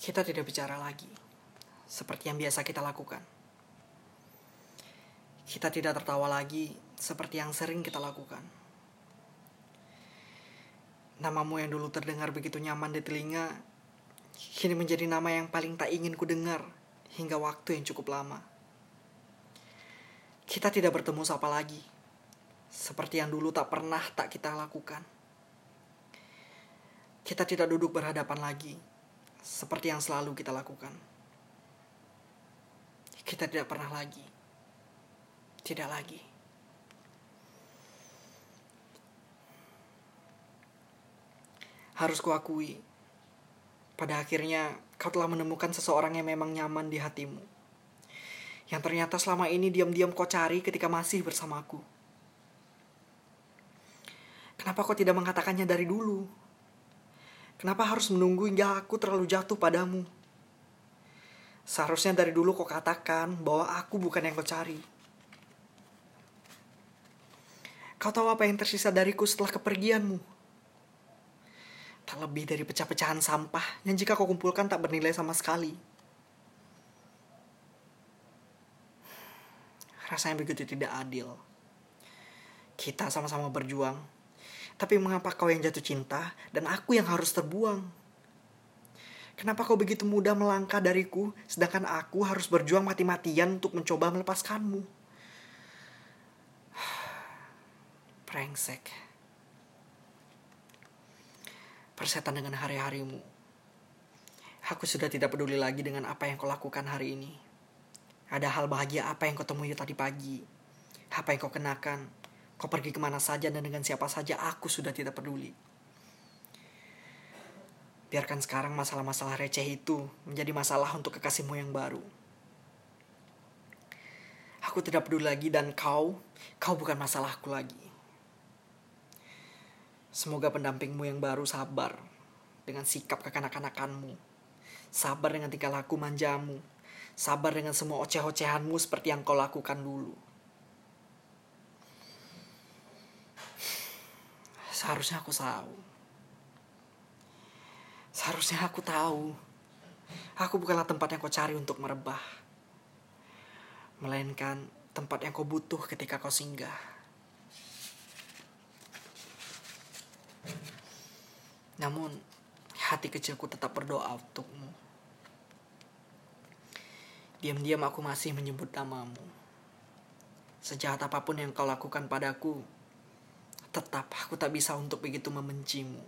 Kita tidak bicara lagi, seperti yang biasa kita lakukan. Kita tidak tertawa lagi, seperti yang sering kita lakukan. Namamu yang dulu terdengar begitu nyaman di telinga, kini menjadi nama yang paling tak ingin ku dengar hingga waktu yang cukup lama. Kita tidak bertemu sapa lagi, seperti yang dulu tak pernah tak kita lakukan. Kita tidak duduk berhadapan lagi, seperti yang selalu kita lakukan. Kita tidak pernah lagi, tidak lagi. Harus kuakui, pada akhirnya kau telah menemukan seseorang yang memang nyaman di hatimu. Yang ternyata selama ini diam-diam kau cari ketika masih bersamaku. Kenapa kau tidak mengatakannya dari dulu? Kenapa harus menunggu hingga aku terlalu jatuh padamu? Seharusnya dari dulu kau katakan bahwa aku bukan yang kau cari. Kau tahu apa yang tersisa dariku setelah kepergianmu? Tak lebih dari pecah-pecahan sampah yang jika kau kumpulkan tak bernilai sama sekali. Rasanya begitu tidak adil. Kita sama-sama berjuang, tapi mengapa kau yang jatuh cinta dan aku yang harus terbuang? Kenapa kau begitu mudah melangkah dariku, sedangkan aku harus berjuang mati-matian untuk mencoba melepaskanmu? Prengsek. Persetan dengan hari-harimu. Aku sudah tidak peduli lagi dengan apa yang kau lakukan hari ini. Ada hal bahagia apa yang kau temui tadi pagi. Apa yang kau kenakan, Kau pergi ke mana saja dan dengan siapa saja aku sudah tidak peduli. Biarkan sekarang masalah-masalah receh itu menjadi masalah untuk kekasihmu yang baru. Aku tidak peduli lagi dan kau, kau bukan masalahku lagi. Semoga pendampingmu yang baru sabar dengan sikap kekanak-kanakanmu. Sabar dengan tingkah laku manjamu. Sabar dengan semua oceh-ocehanmu seperti yang kau lakukan dulu. Seharusnya aku tahu. Seharusnya aku tahu. Aku bukanlah tempat yang kau cari untuk merebah. Melainkan tempat yang kau butuh ketika kau singgah. Namun, hati kecilku tetap berdoa untukmu. Diam-diam aku masih menyebut namamu. Sejahat apa pun yang kau lakukan padaku, tetap aku tak bisa untuk begitu membencimu.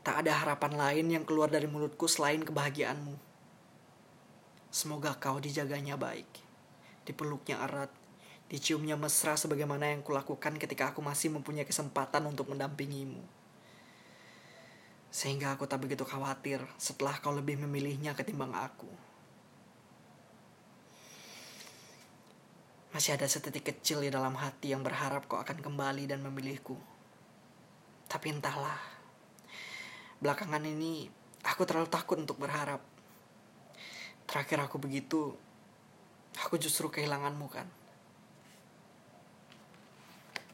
Tak ada harapan lain yang keluar dari mulutku selain kebahagiaanmu. Semoga kau dijaganya baik, dipeluknya erat, diciumnya mesra sebagaimana yang kulakukan ketika aku masih mempunyai kesempatan untuk mendampingimu. Sehingga aku tak begitu khawatir setelah kau lebih memilihnya ketimbang aku. Masih ada setitik kecil di dalam hati yang berharap kau akan kembali dan memilihku. Tapi entahlah, belakangan ini aku terlalu takut untuk berharap. Terakhir aku begitu, aku justru kehilanganmu kan.